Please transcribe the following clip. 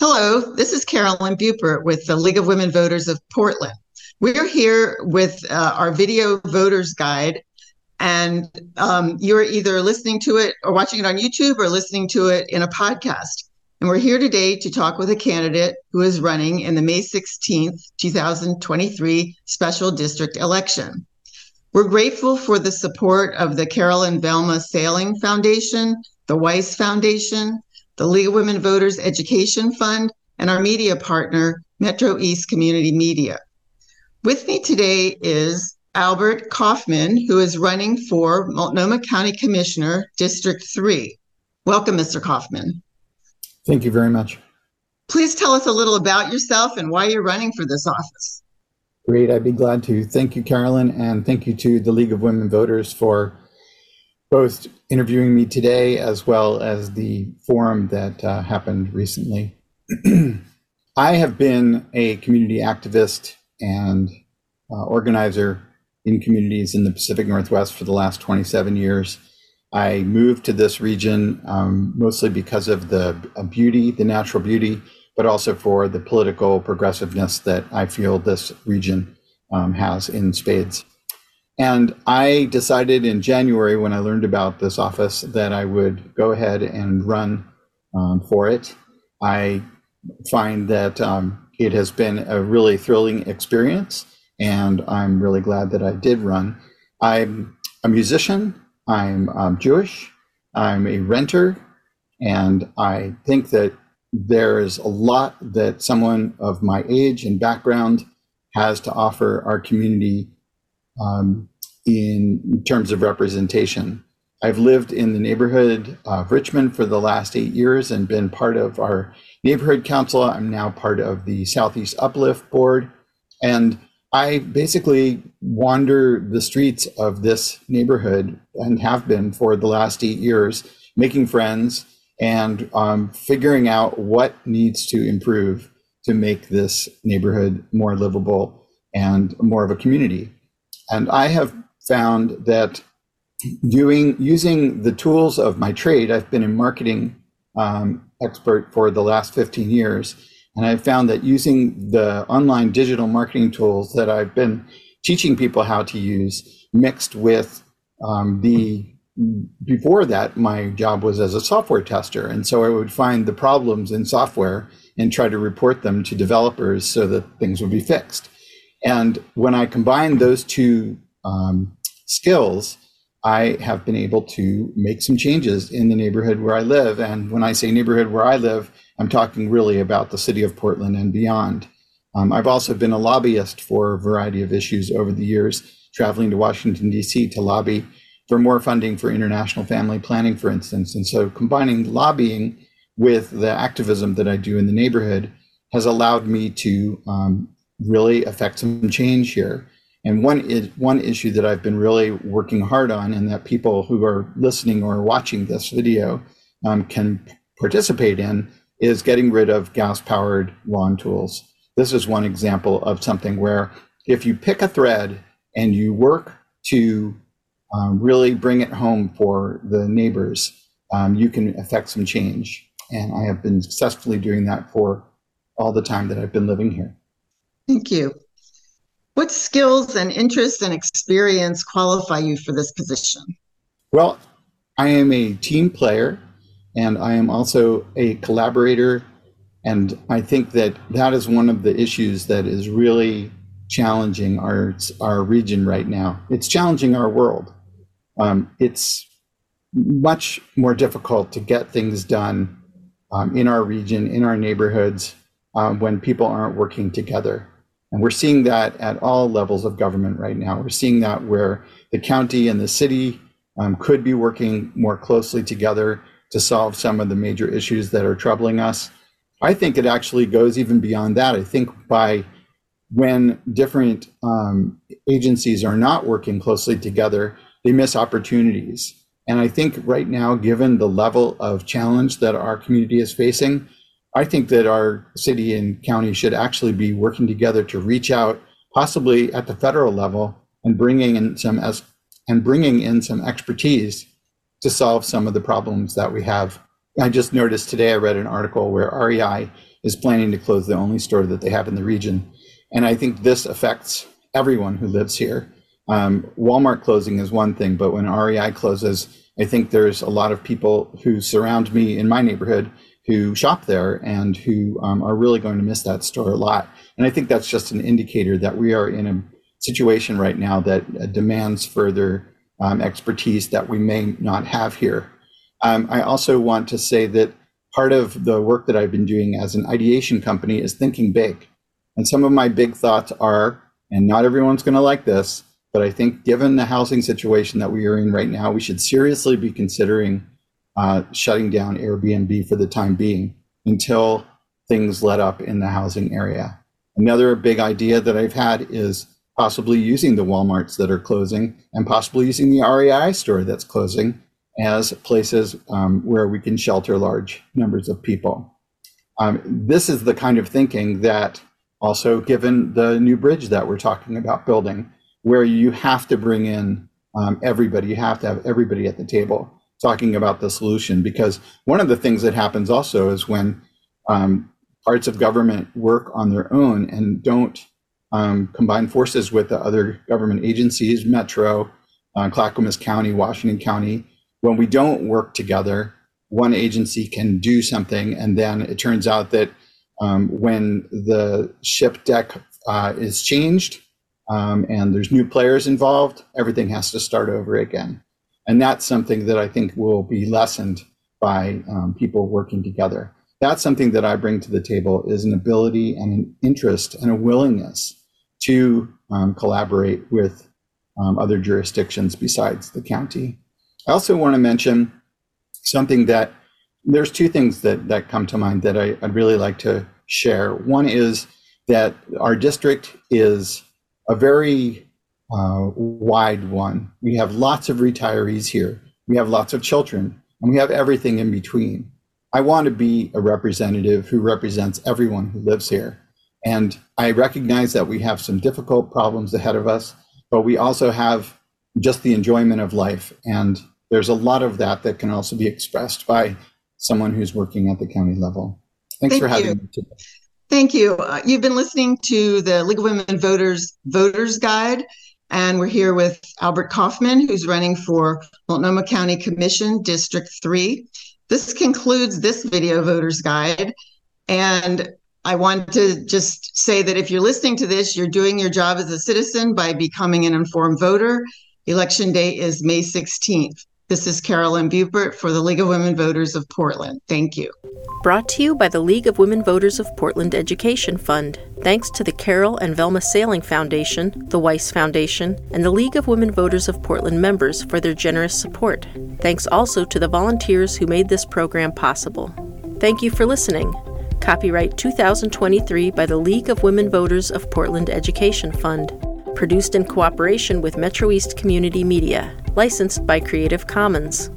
Hello, this is Carolyn Bupert with the League of Women Voters of Portland. We're here with uh, our video voters guide, and um, you're either listening to it or watching it on YouTube or listening to it in a podcast. And we're here today to talk with a candidate who is running in the May 16th, 2023 special district election. We're grateful for the support of the Carol and Velma Sailing Foundation, the Weiss Foundation, the League of Women Voters Education Fund, and our media partner, Metro East Community Media. With me today is Albert Kaufman, who is running for Multnomah County Commissioner, District 3. Welcome, Mr. Kaufman. Thank you very much. Please tell us a little about yourself and why you're running for this office. Great, I'd be glad to. Thank you, Carolyn, and thank you to the League of Women Voters for both interviewing me today as well as the forum that uh, happened recently. I have been a community activist and uh, organizer in communities in the Pacific Northwest for the last 27 years. I moved to this region um, mostly because of the uh, beauty, the natural beauty, but also for the political progressiveness that I feel this region um, has in spades. And I decided in January when I learned about this office that I would go ahead and run um, for it. I find that um, it has been a really thrilling experience, and I'm really glad that I did run. I'm a musician, I'm um, Jewish, I'm a renter, and I think that there is a lot that someone of my age and background has to offer our community um, in terms of representation. I've lived in the neighborhood of Richmond for the last eight years and been part of our neighborhood council. I'm now part of the Southeast Uplift Board. And I basically wander the streets of this neighborhood and have been for the last eight years, making friends and um, figuring out what needs to improve to make this neighborhood more livable and more of a community. And I have found that doing using the tools of my trade, I've been a marketing um, expert for the last 15 years, and I've found that using the online digital marketing tools that I've been teaching people how to use, mixed with um, the before that, my job was as a software tester, and so I would find the problems in software and try to report them to developers so that things would be fixed. And when I combine those two um, skills, I have been able to make some changes in the neighborhood where I live. And when I say neighborhood where I live, I'm talking really about the city of Portland and beyond. Um, I've also been a lobbyist for a variety of issues over the years, traveling to Washington, D.C. to lobby for more funding for international family planning, for instance. And so combining lobbying with the activism that I do in the neighborhood has allowed me to um, really affect some change here. And one is, one issue that I've been really working hard on, and that people who are listening or watching this video um, can participate in, is getting rid of gas-powered lawn tools. This is one example of something where if you pick a thread and you work to um, really bring it home for the neighbors, um, you can affect some change. And I have been successfully doing that for all the time that I've been living here. Thank you. What skills and interests and experience qualify you for this position? Well, I am a team player and I am also a collaborator. And I think that that is one of the issues that is really challenging our, our region right now. It's challenging our world. Um, it's much more difficult to get things done um, in our region, in our neighborhoods, um, when people aren't working together. And we're seeing that at all levels of government right now. We're seeing that where the county and the city um, could be working more closely together to solve some of the major issues that are troubling us. I think it actually goes even beyond that. I think by when different um, agencies are not working closely together, they miss opportunities. And I think right now, given the level of challenge that our community is facing, I think that our city and county should actually be working together to reach out, possibly at the federal level, and bringing in some as and bringing in some expertise to solve some of the problems that we have. I just noticed today I read an article where REI is planning to close the only store that they have in the region. And I think this affects everyone who lives here. Um, Walmart closing is one thing, but when REI closes, I think there's a lot of people who surround me in my neighborhood who shop there and who um, are really going to miss that store a lot. And I think that's just an indicator that we are in a situation right now that uh, demands further um, expertise that we may not have here. Um, I also want to say that part of the work that I've been doing as an ideation company is thinking big. And some of my big thoughts are, and not everyone's going to like this, but I think given the housing situation that we are in right now, we should seriously be considering uh, shutting down Airbnb for the time being until things let up in the housing area. Another big idea that I've had is possibly using the Walmarts that are closing and possibly using the REI store that's closing as places um, where we can shelter large numbers of people. Um, this is the kind of thinking that also given the new bridge that we're talking about building, where you have to bring in um, everybody, you have to have everybody at the table talking about the solution. Because one of the things that happens also is when um, parts of government work on their own and don't um, combine forces with the other government agencies, Metro, uh, Clackamas County, Washington County. When we don't work together, one agency can do something, and then it turns out that um, when the ship deck uh, is changed um, and there's new players involved, everything has to start over again. And that's something that I think will be lessened by um, people working together. That's something that I bring to the table is an ability and an interest and a willingness to um, collaborate with um, other jurisdictions besides the county. I also want to mention something that there's two things that, that come to mind that I, would really like to share. One is that our district is a very uh, wide one. We have lots of retirees here, we have lots of children, and we have everything in between. I want to be a representative who represents everyone who lives here. And I recognize that we have some difficult problems ahead of us, but we also have just the enjoyment of life. And there's a lot of that that can also be expressed by someone who's working at the county level. Thanks Thank for having you. me today. Thank you. Uh, you've been listening to the League of Women Voters Voters Guide, and we're here with Albert Kaufman, who's running for Multnomah County Commission District 3. This concludes this video voters guide. And I want to just say that if you're listening to this, you're doing your job as a citizen by becoming an informed voter. Election day is May 16th. This is Carolyn Bupert for the League of Women Voters of Portland. Thank you. Brought to you by the League of Women Voters of Portland Education Fund. Thanks to the Carol and Velma Sailing Foundation, the Weiss Foundation, and the League of Women Voters of Portland members for their generous support. Thanks also to the volunteers who made this program possible. Thank you for listening. Copyright 2023 by the League of Women Voters of Portland Education Fund. Produced in cooperation with Metro East Community Media. Licensed by Creative Commons.